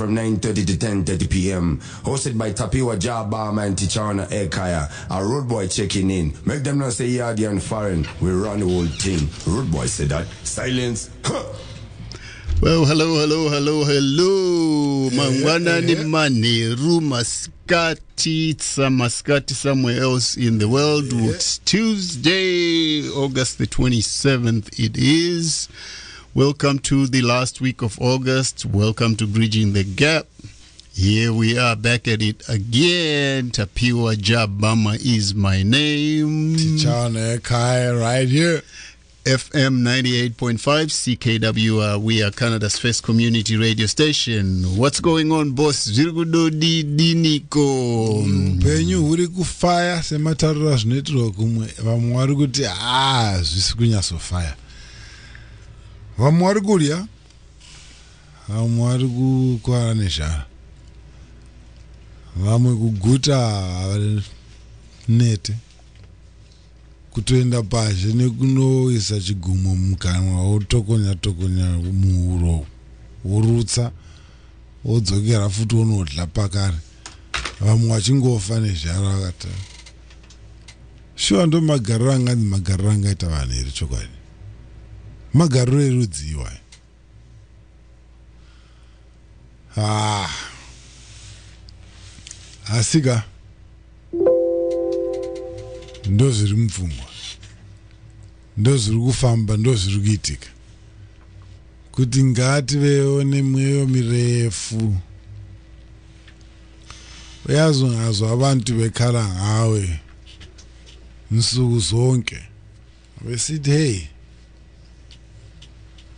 from 9.30 to 10.30 p.m. Hosted by Tapiwa Jabama and Tichana Ekaya. A road boy checking in. Make them not say yardy and foreign. We run the whole thing. Road boy said that. Silence. Huh. Well, hello, hello, hello, hello. Mangwana ni Maneru Mascati. It's Mascati somewhere else in the world. It's Tuesday, August the 27th. It is. Welcome to the last week of August. Welcome to Bridging the Gap. Here we are back at it again. Tapiwa Jabama is my name. Chana Kai right here. FM 98.5 CKWR. Uh, we are Canada's first community radio station. What's going on, boss? Zvirikudo di diniko. upenyu huri kufaya sematariro azvinoitirwa kumwe vamwe vari kuti ha ah, zvisi kunyatsofaya vamwe vari kudya vamwe vari kukwara nezhara. Vamwe kuguta havari nete. Kutoenda pazhe nekunoisa chigumo mukanwa wotokonya tokonya muhuro worutsa wodzokera futi wonodla pakare. Vamwe vachingofa nezhara vakata shuwa ndo magariro anganzi magariro angaita vanhu here chokwadi magariro erudziwa. Ah. Ha asi ka ndozviri mupfungwa ndozviri kufamba ndozviri kuitika kuti ngativewo nemweyo mirefu. Uyazi ngazo abantu bekhala ngawe nsuku zonke. Besithi heyi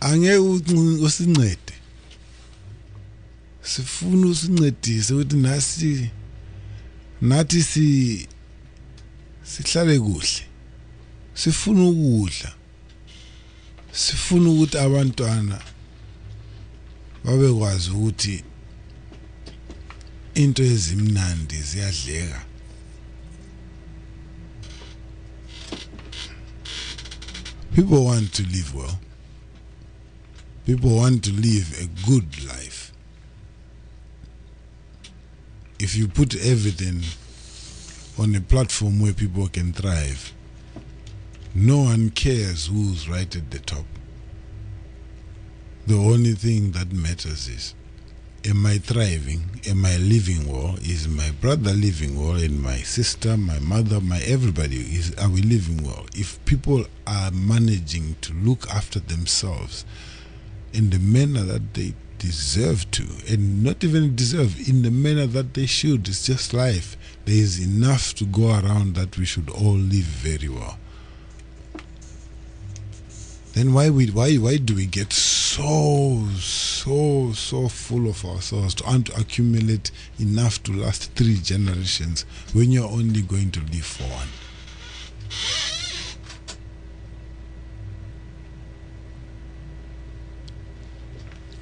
angeke usincede. Sifuna usincedise ukuthi nasi nathi si sihlale kuhle. Sifuna ukudla. Sifuna ukuthi abantwana babekwazi ukuthi into ezimnandi ziyadleka. People want to live well. People want to live a good life if you put everything on a platform where people can thrive no one cares who's right at the top the only thing that matters is am I thriving? Am I living well? Is my brother living well? And my sister, my mother, my everybody is are we living well? If people are managing to look after themselves in the manner that they deserve to, and not even deserve, in the manner that they should, it's just life. There is enough to go around that we should all live very well. Then why we why why do we get so so so full of ourselves to to accumulate enough to last three generations when you're only going to live for one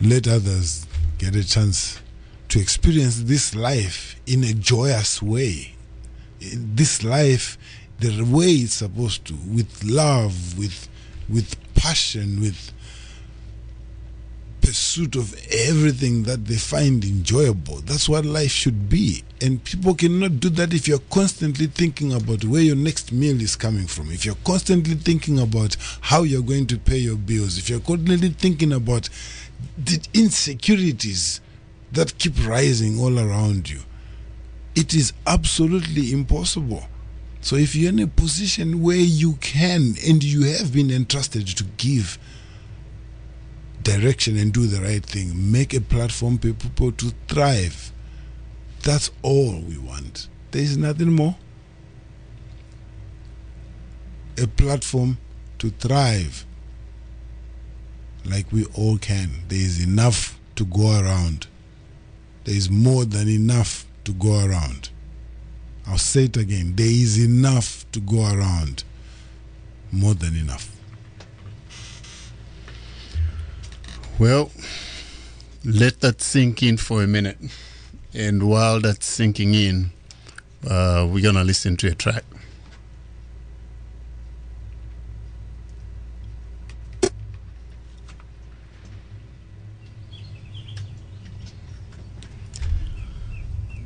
let others get a chance to experience this life in a joyous way. This life the way it's supposed to with love with with passion with pursuit of everything that they find enjoyable. That's what life should be. And people cannot do that if you're constantly thinking about where your next meal is coming from. If you're constantly thinking about how you're going to pay your bills. If you're constantly thinking about the insecurities that keep rising all around you it is absolutely impossible so if you're in a position where you can and you have been entrusted to give direction and do the right thing, make a platform for people to thrive. That's all we want. There is nothing more. A platform to thrive. Like we all can. There is enough to go around. There is more than enough to go around. I'll say it again. There is enough to go around. More than enough. Well, let that sink in for a minute. And while that's sinking in, uh, we're going to listen to a track.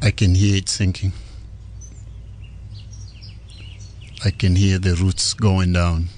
I can hear it sinking. I can hear the roots going down.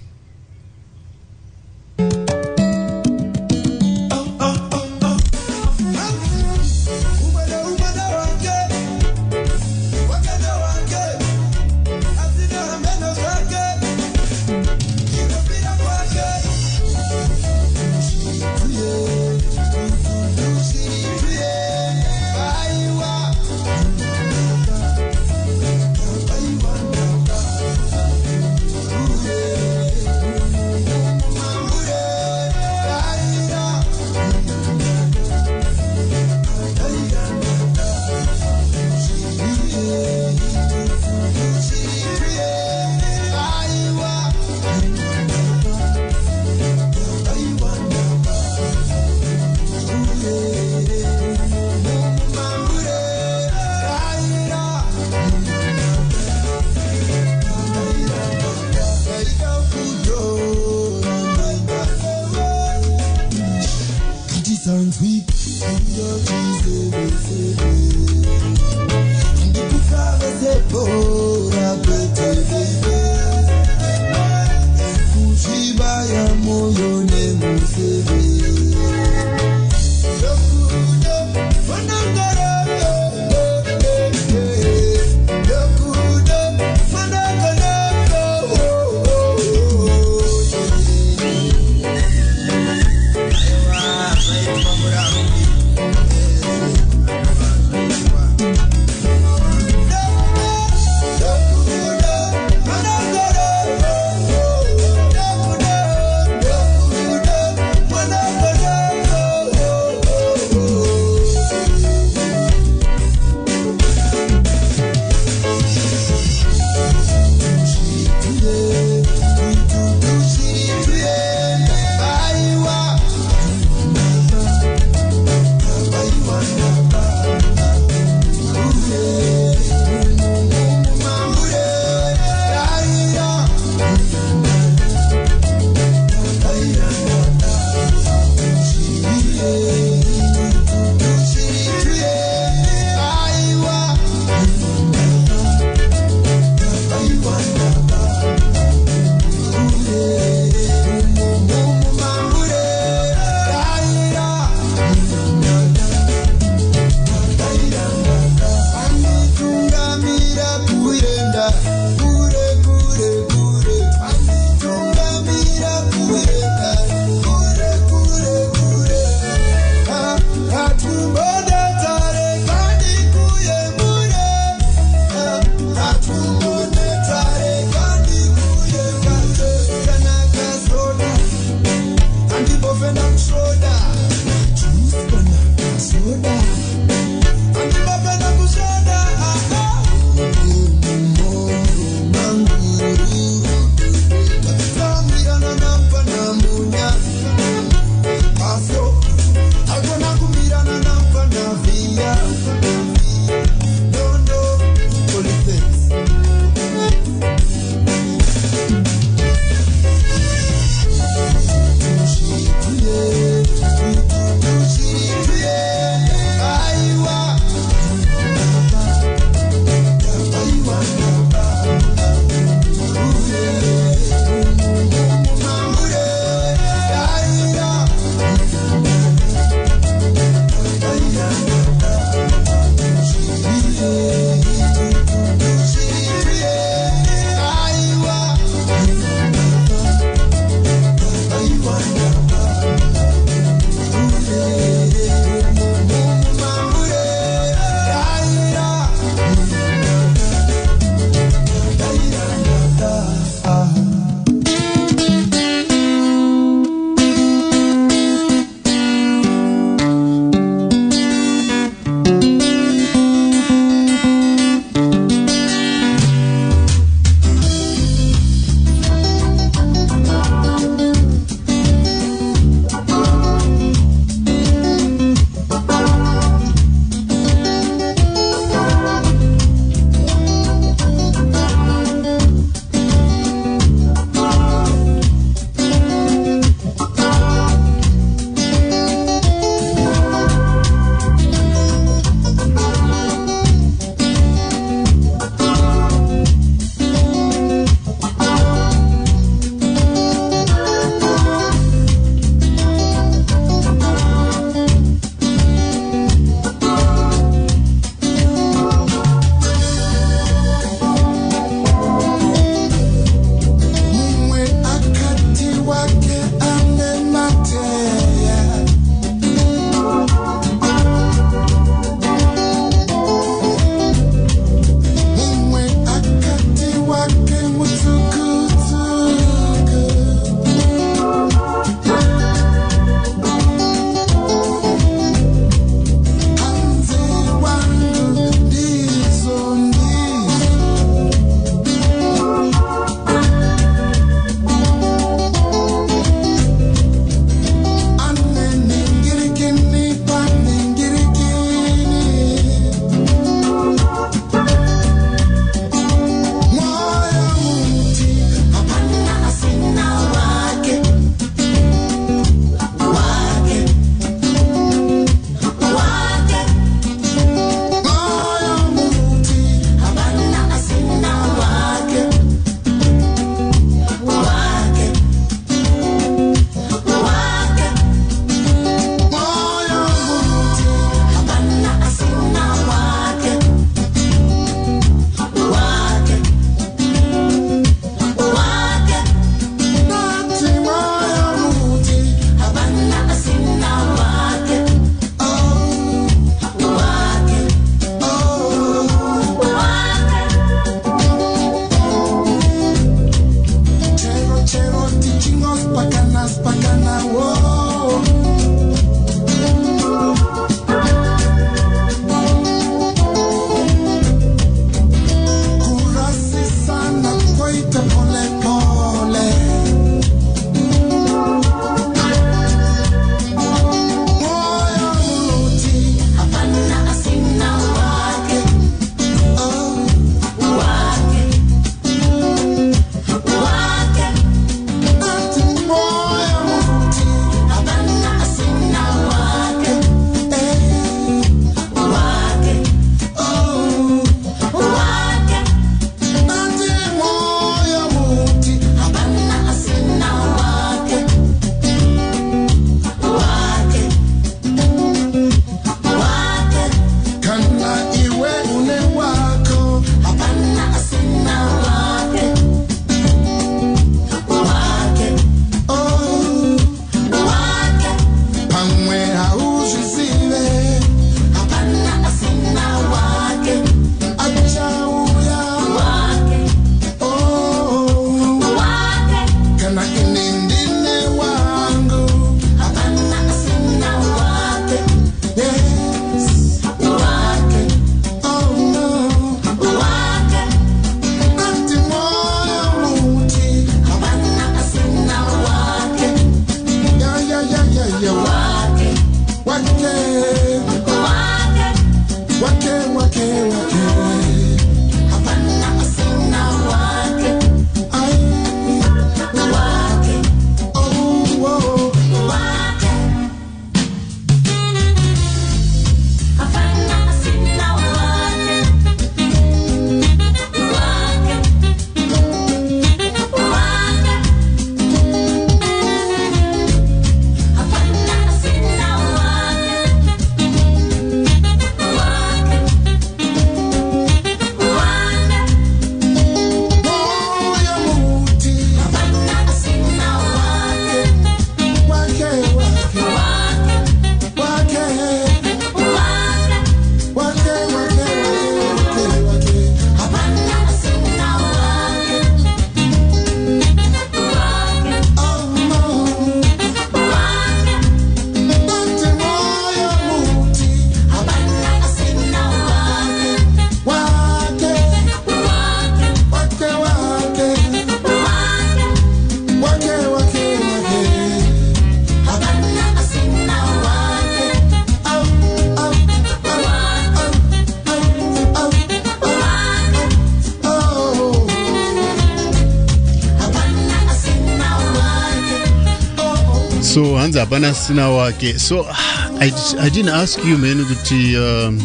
So hapana sina wake so I, I didn't ask you man kuti um,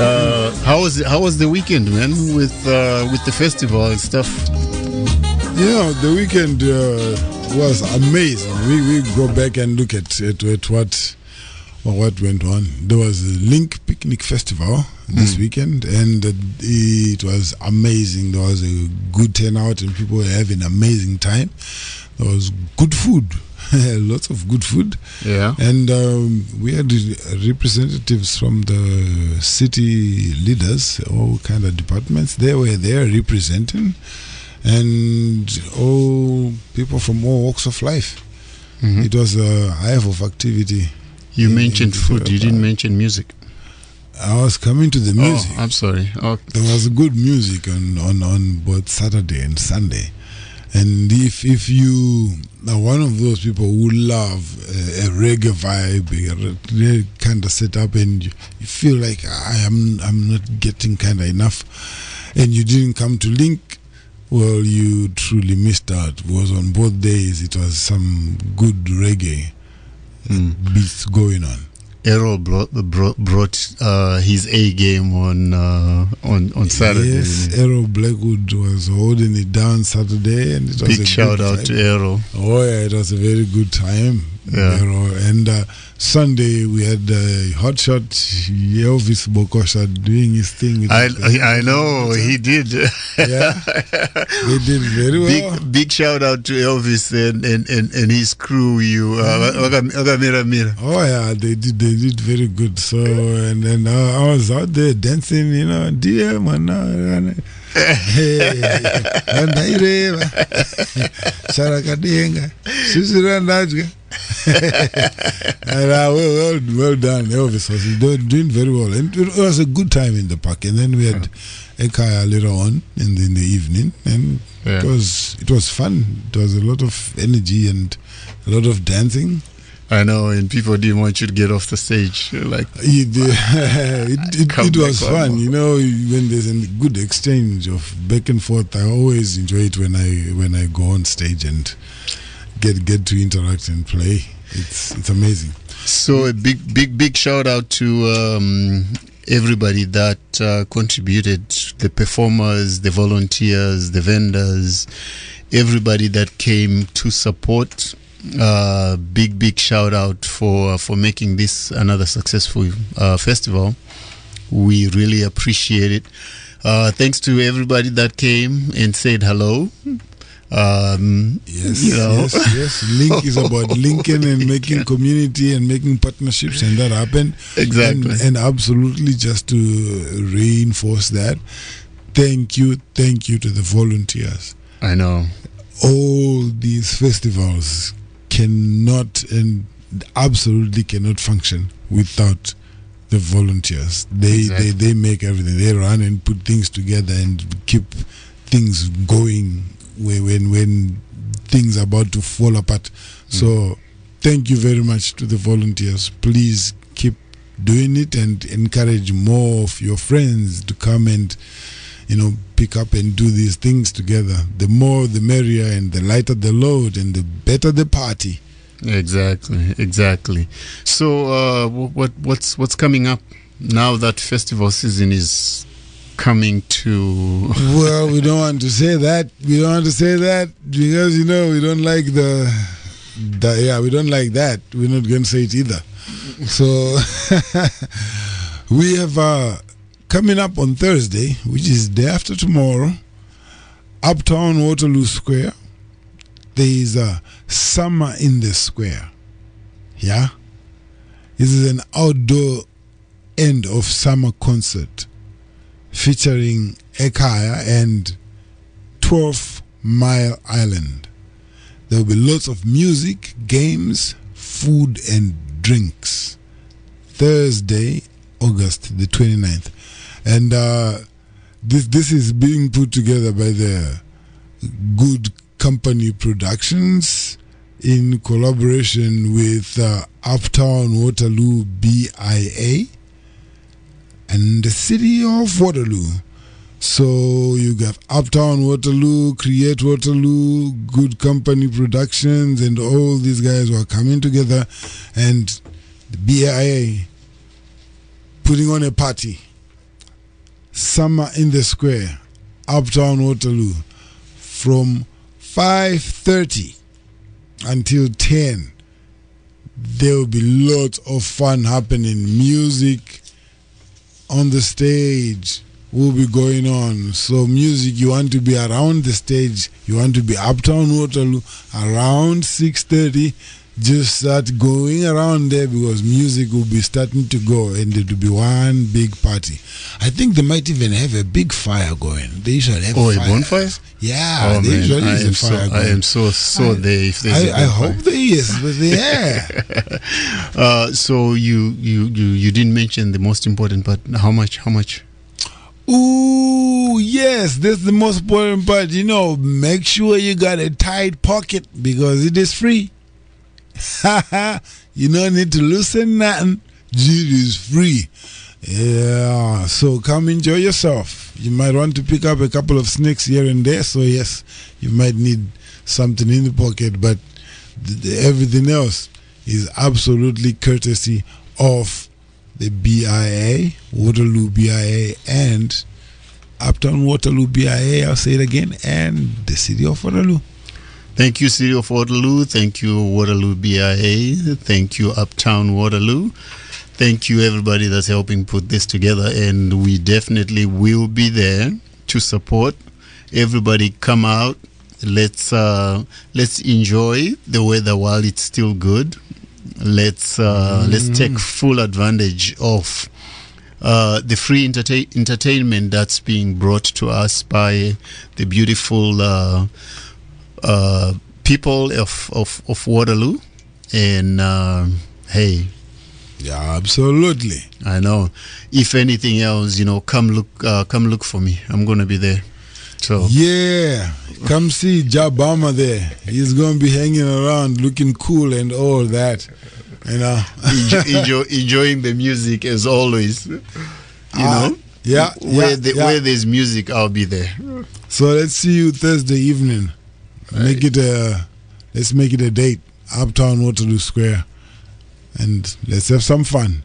uh, how was how was the weekend man with uh, with the festival and stuff Yeah, the weekend uh, was amazing. We we go back and look at at, at what well, what went on. There was a Link Picnic Festival this weekend, and it was amazing. There was a good turnout, and people were having an amazing time. There was good food, lots of good food. yeah And um, we had representatives from the city leaders, all kind of departments. They were there representing, and all people from all walks of life. Mhm. It was a hive of activity. you in- mentioned in food you didn't mention music I was coming to the music. oh i'm sorry oh There was good music on, on, on both Saturday and Sunday. And if if you are one of those people who love uh, a reggae vibe, a kind of setup, and you, you feel like I am I'm not getting kind of enough, and you didn't come to Link, well, you truly missed out. Because on both days it was some good reggae beats going on. Errol brought, brought, brought uh, his A game on uh, on on Saturday. Yes? Errol Blackwood was holding it down Saturday, and it was a Big good shout out vibe. to Errol. Oh yeah, it was a very good time. Yeah. You know, and uh, Sunday we had uh, hotshot Elvis Bokosha doing his thing. With I I know he did. yeah, they did very well. big big shout out to Elvis and and, and, and his crew. You uh, Waka- Waka Mira Mira. Oh yeah, they did. They did very good. So and then uh, I was out there dancing. You know, dear man, andaireva sharakadenga sisirandadya and uh, well, well, well done. Elvis was doing, very well, and it was a good time in the park. And then we had a Ekaya later on in the, in the evening, and Yeah. it was it was fun. It was a lot of energy and a lot of dancing. I know, and people didn't want you to get off the stage. Like It, it, it, it was fun, more. you know. When there's a good exchange of back and forth, I always enjoy it when I when I go on stage and get get to interact and play. It's it's amazing. So a big, big, big shout out to um, everybody that uh, contributed: the performers, the volunteers, the vendors, everybody that came to support. Uh, big, big shout out for for making this another successful uh, festival. We really appreciate it. Uh, thanks to everybody that came and said hello. Um, Yes, you know, yes, yes. Link is about linking and making community and making partnerships, and that happened. Exactly. And, and absolutely, just to reinforce that, thank you, thank you to the volunteers. I know. all these festivals cannot and absolutely cannot function without the volunteers. They Exactly. they they make everything. They run and put things together and keep things going when when, when things are about to fall apart. Mm. So thank you very much to the volunteers. Please keep doing it and encourage more of your friends to come and you know pick up and do these things together. The more the merrier and the lighter the load and the better the party. Exactly, exactly. So, uh, what what's what's coming up now that festival season is coming to? well, we don't want to say that. We don't want to say that because you know we don't like the, the yeah, we don't like that. We're not going to say it either. So we have uh, coming up on Thursday, which is day after tomorrow, Uptown Waterloo Square. There is a summer in the square. Yeah, this is an outdoor end of summer concert featuring Ekaya and 12 Mile Island. There will be lots of music, games, food, and drinks. Thursday, August the 29th. And uh, this, this is being put together by the Good Company Productions in collaboration with uh, Uptown Waterloo BIA and the city of Waterloo. So you got Uptown Waterloo, Create Waterloo, Good Company Productions, and all these guys who are coming together, and the BIA putting on a party. Summer in the Square, Uptown Waterloo, from 5:30 until 10. There will be lots of fun happening, music on the stage will be going on. So music, you want to be around the stage. You want to be uptown Waterloo around 6.30. Just start going around there because music will be starting to go and it will be one big party. I think they might even have a big fire going. They usually have Oh, a fire. bonfire? Yeah, oh they man, usually I is a am so fire I am so so I- there. If there's a I, I bonfire. hope there is, but yeah. Uh, so you you you you didn't mention the most important part. How much? How much? Ooh, yes, that's the most important part. You know, make sure you got a tight pocket because it is free. you don't need to loosen nothing. It is free. Yeah, so come enjoy yourself. You might want to pick up a couple of snacks here and there. So, yes, you might need something in the pocket, but th- th- everything else is absolutely courtesy of the BIA, Waterloo BIA, and Uptown Waterloo BIA. I'll say it again, and the city of Waterloo. Thank you, City of Waterloo. Thank you, Waterloo BIA. Thank you, Uptown Waterloo. Thank you, everybody that's helping put this together. And we definitely will be there to support. Everybody come out. Let's uh, let's enjoy the weather while it's still good. Let's uh, let's take full advantage of uh, the free entertain- entertainment that's being brought to us by the beautiful uh, uh, people of, of, of Waterloo. And uh, hey, Yeah, absolutely. I know. If anything else, you know, come look, uh, come look for me. I'm gonna be there. So Yeah, come see Jabama there. He's going to be hanging around looking cool and all that. You know? enjoy, enjoy, enjoying the music as always. You Ah, know, yeah, where yeah, the, yeah. where there's music, I'll be there. So let's see you Thursday evening. Make it a let's make it a date. Uptown Waterloo Square. And let's have some fun.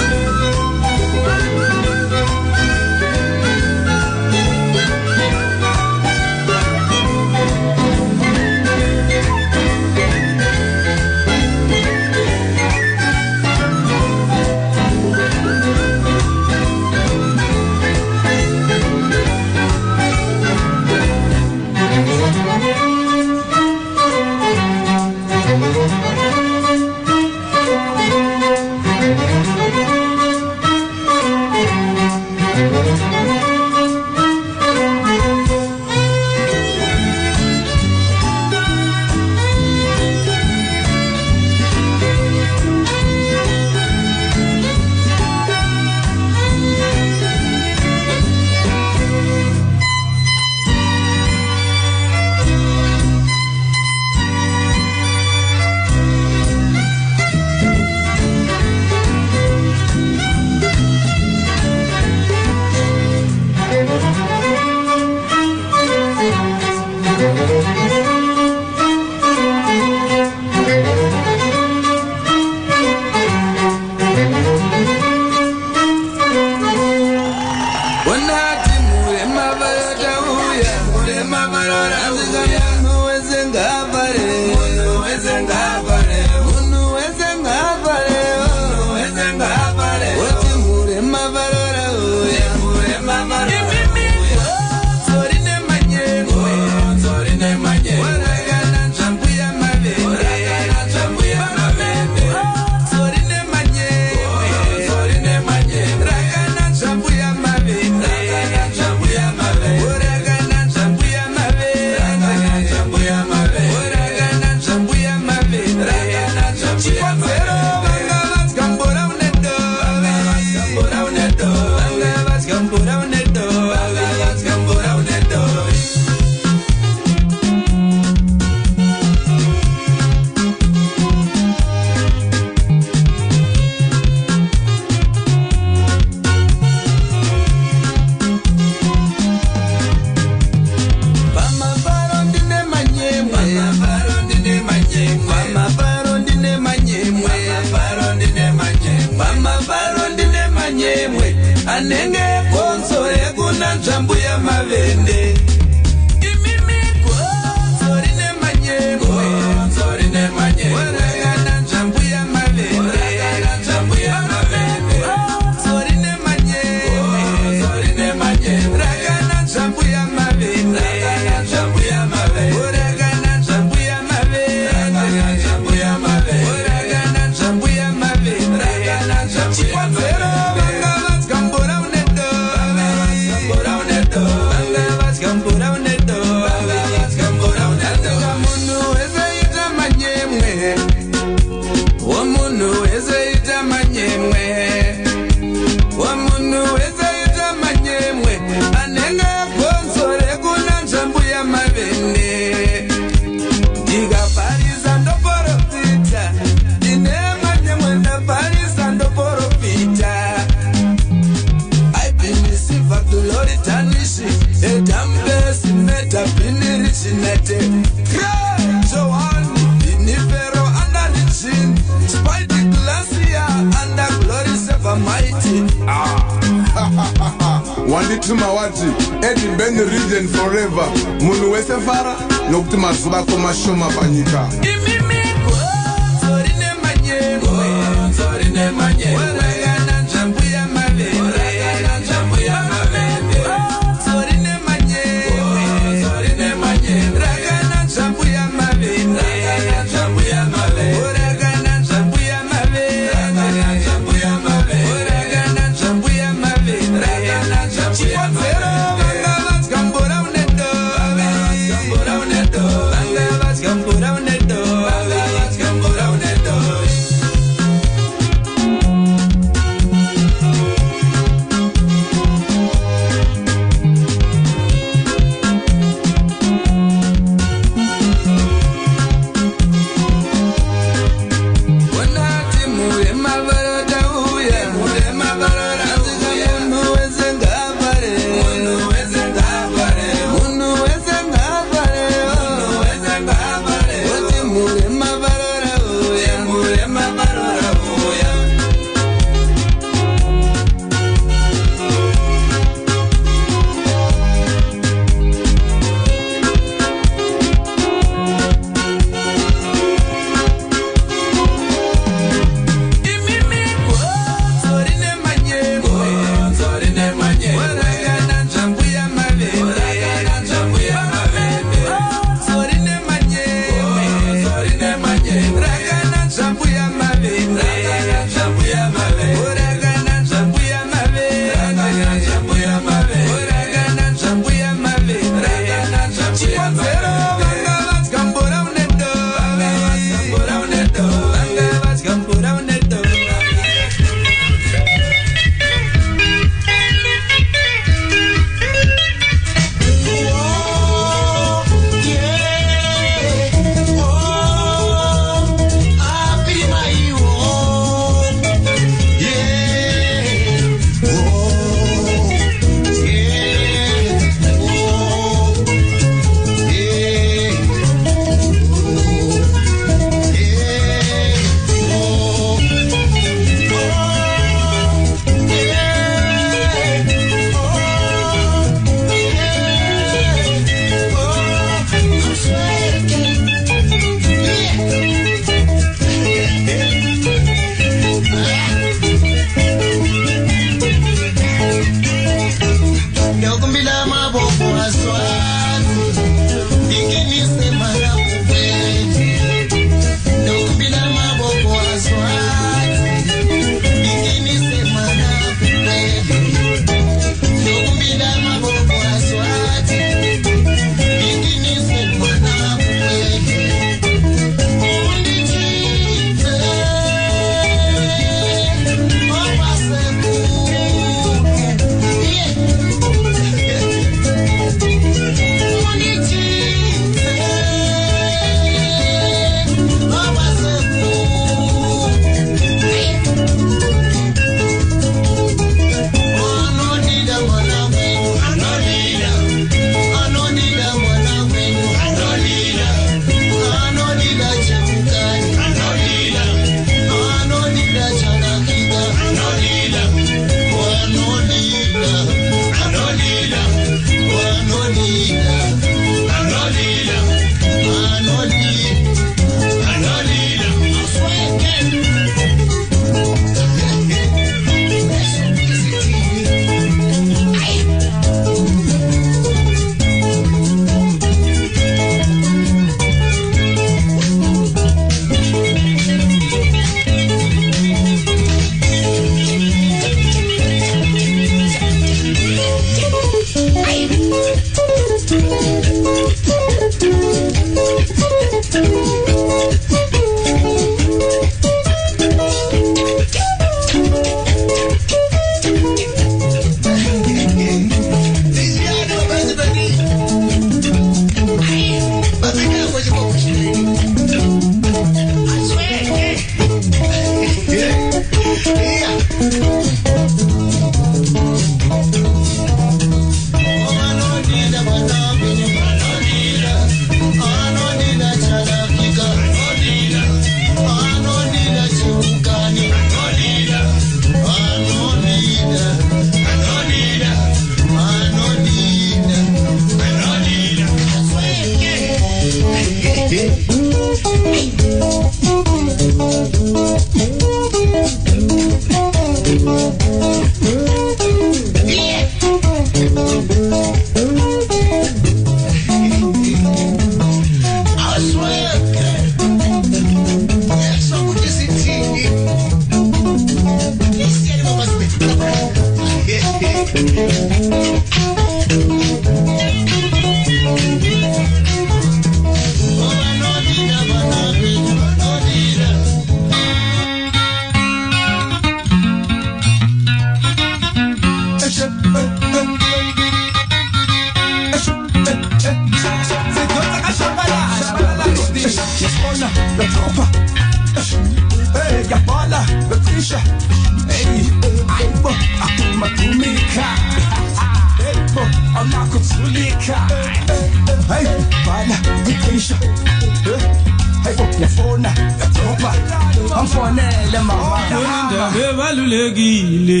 bebalulekile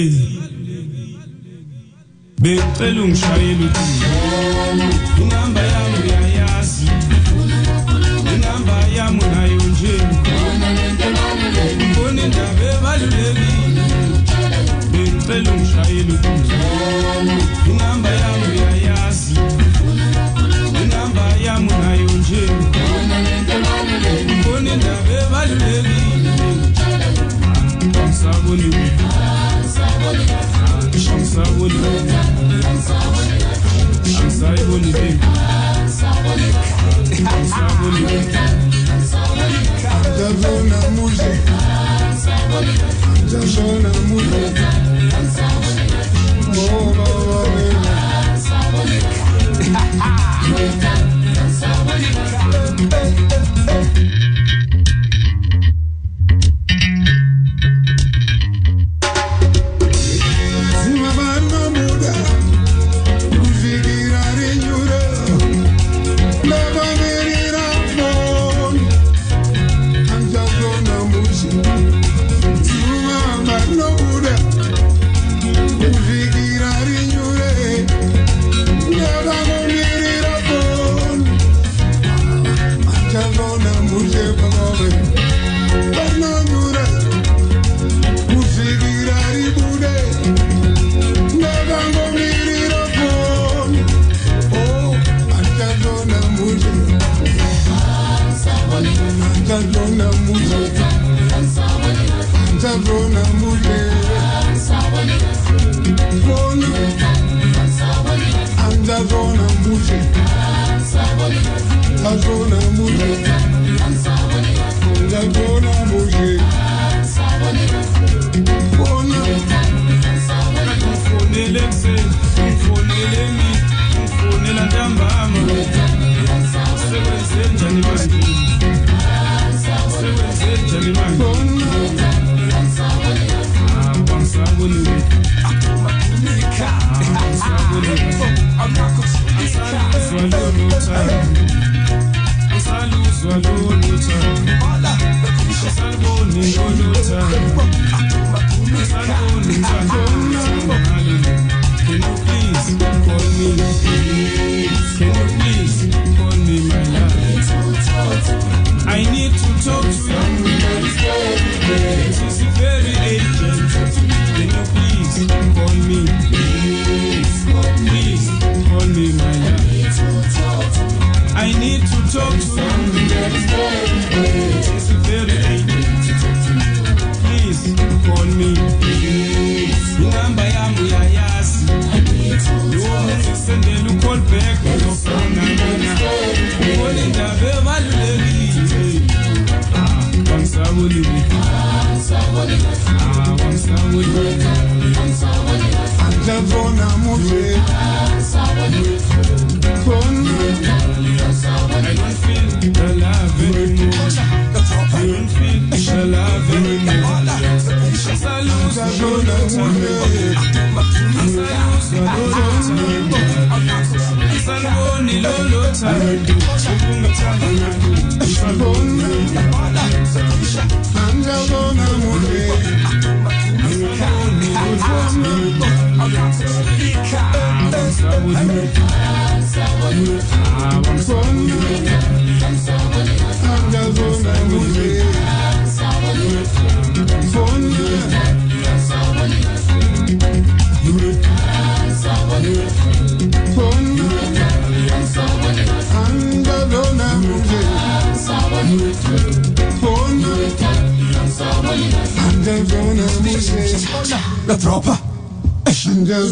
becela ungishayela uthi inamba yami uyayazi. Inamba yami nayo nje. Mbona indaba ebalulekile. Becela inamba yami uyayazi. Inamba yami nayo nje. Mbona indaba sabuni Sham sabuni Sham sabuni Sham sabuni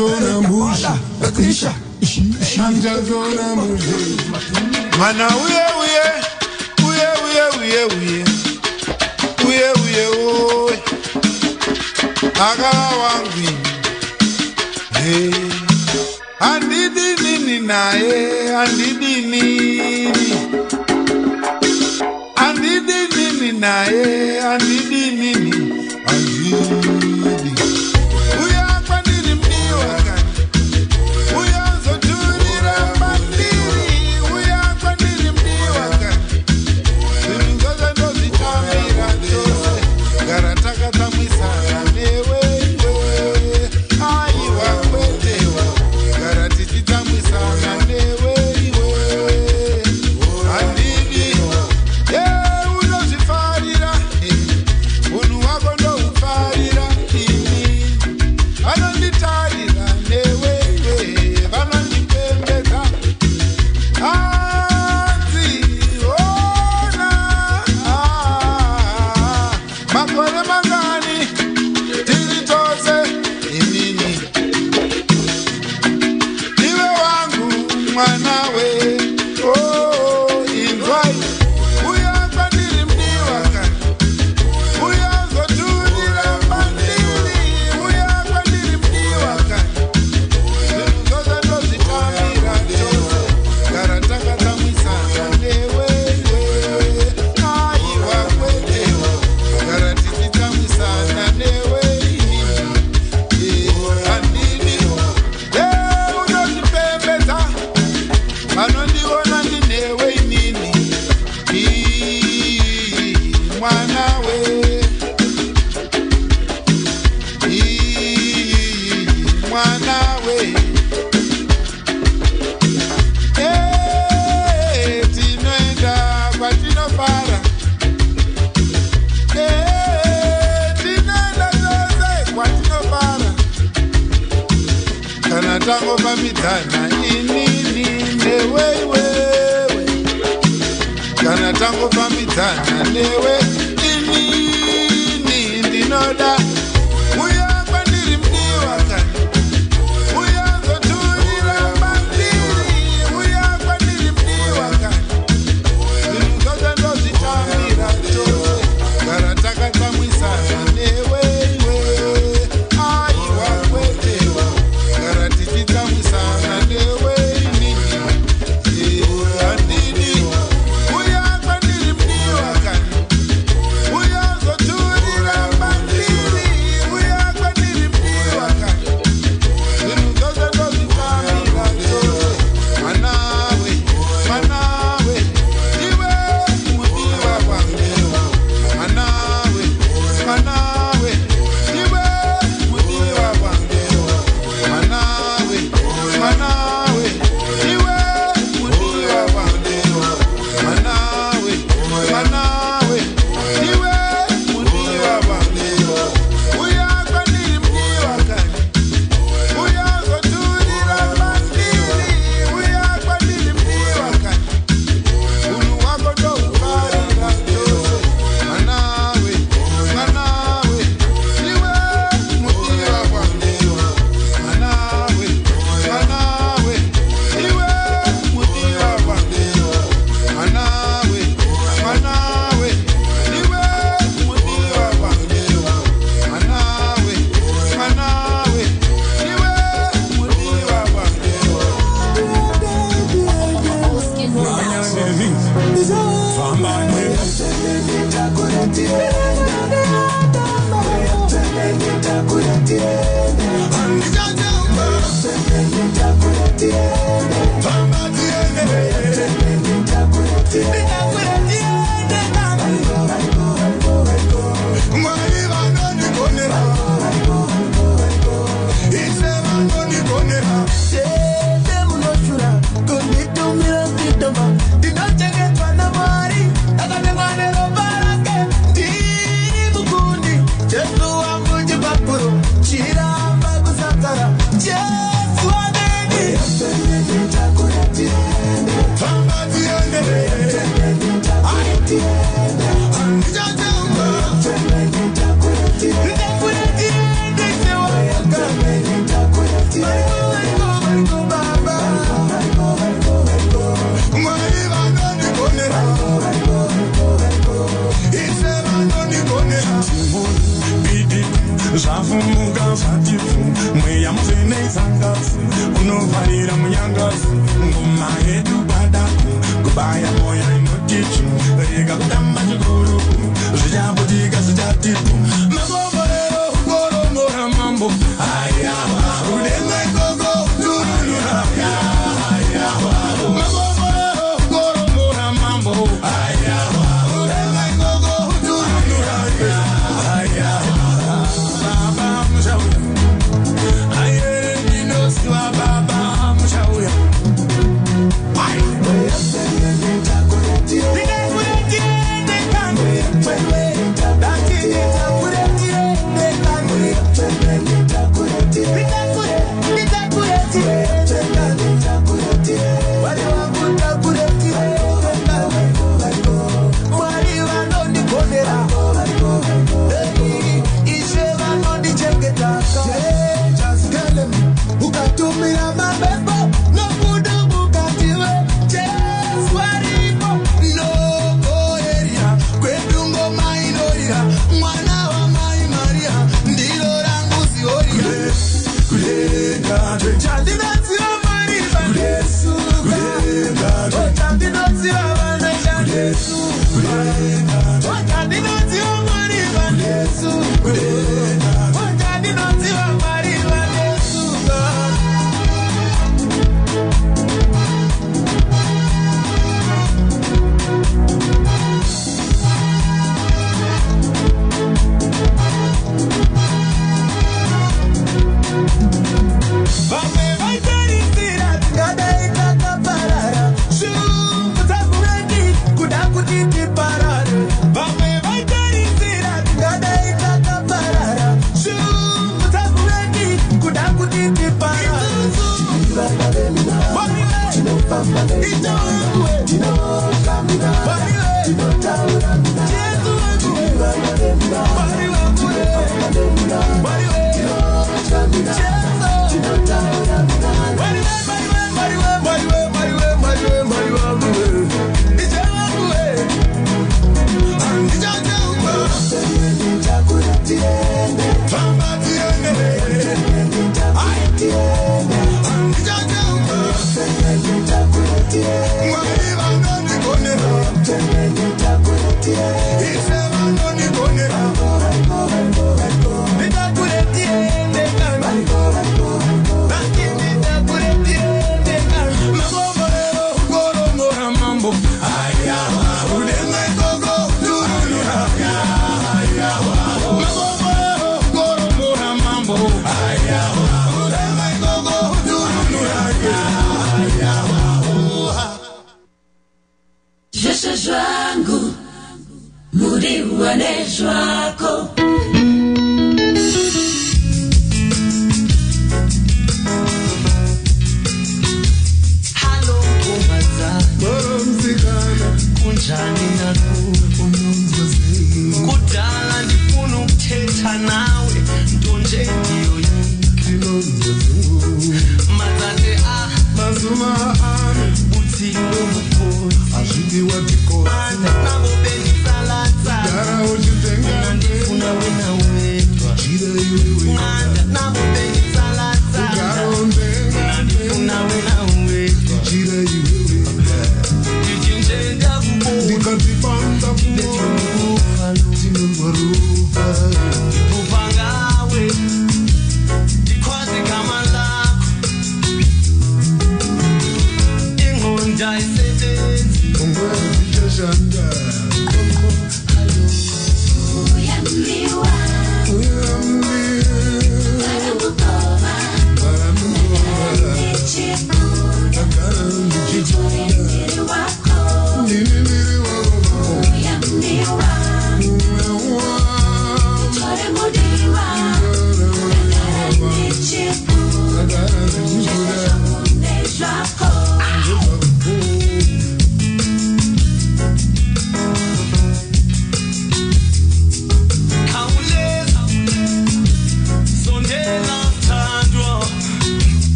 Zona mbushi. Kisha na zona mbushi. Mana uye uye. Uye uye uye uye. Uye uye uye. Agala wangu. Hey andidi nini naye? Andidi nini? Andidi nini naye?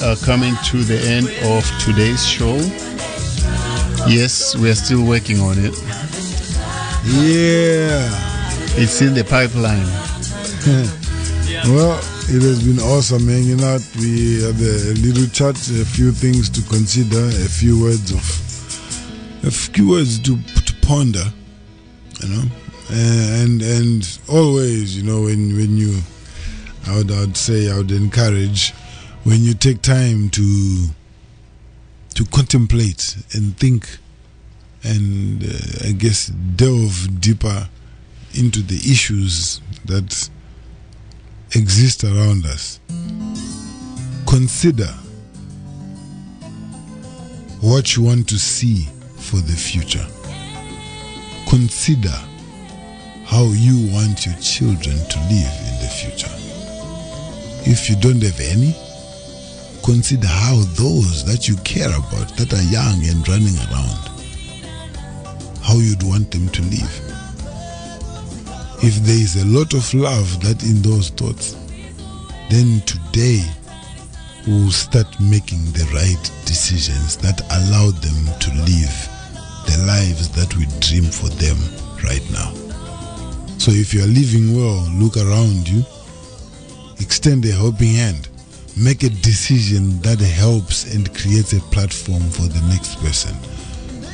We are coming to the end of today's show. Yes, we are still working on it. yeah It's in the pipeline. well it has been awesome hanging out we had a little chat a few things to consider a few words of a few words to, to ponder you know uh, and and always you know when when you I would, I would say I would encourage when you take time to to contemplate and think and uh, I guess delve deeper into the issues that exist around us. Consider what you want to see for the future. Consider how you want your children to live in the future. If you don't have any, consider how those that you care about, that are young and running around, how you'd want them to live. If there is a lot of love that in those thoughts, then today we'll start making the right decisions that allow them to live the lives that we dream for them right now. So if you are living well, look around you, extend a helping hand, make a decision that helps and creates a platform for the next person.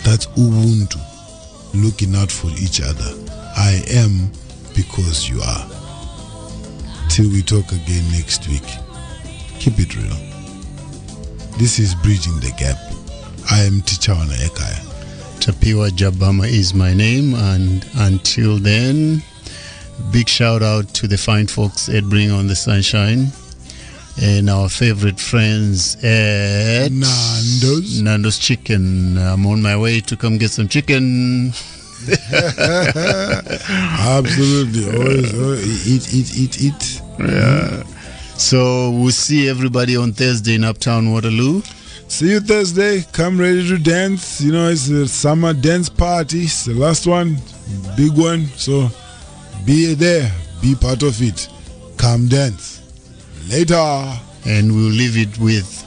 That's Ubuntu, looking out for each other. I am because you are. Till we talk again next week, keep it real. This is Bridging the Gap. I am Tichawana Ekaya. Tapiwa Jabama is my name, and until then, big shout out to the fine folks at Bring on the Sunshine and our favorite friends at Nando's. Nando's Chicken. I'm on my way to come get some chicken. Absolutely. Always, always eat, eat, eat, eat. Yeah. So we'll see everybody on Thursday in Uptown Waterloo. See you Thursday. Come ready to dance. You know, it's a summer dance party. It's the last one, big one. So be there, be part of it. Come dance. Later. And we'll leave it with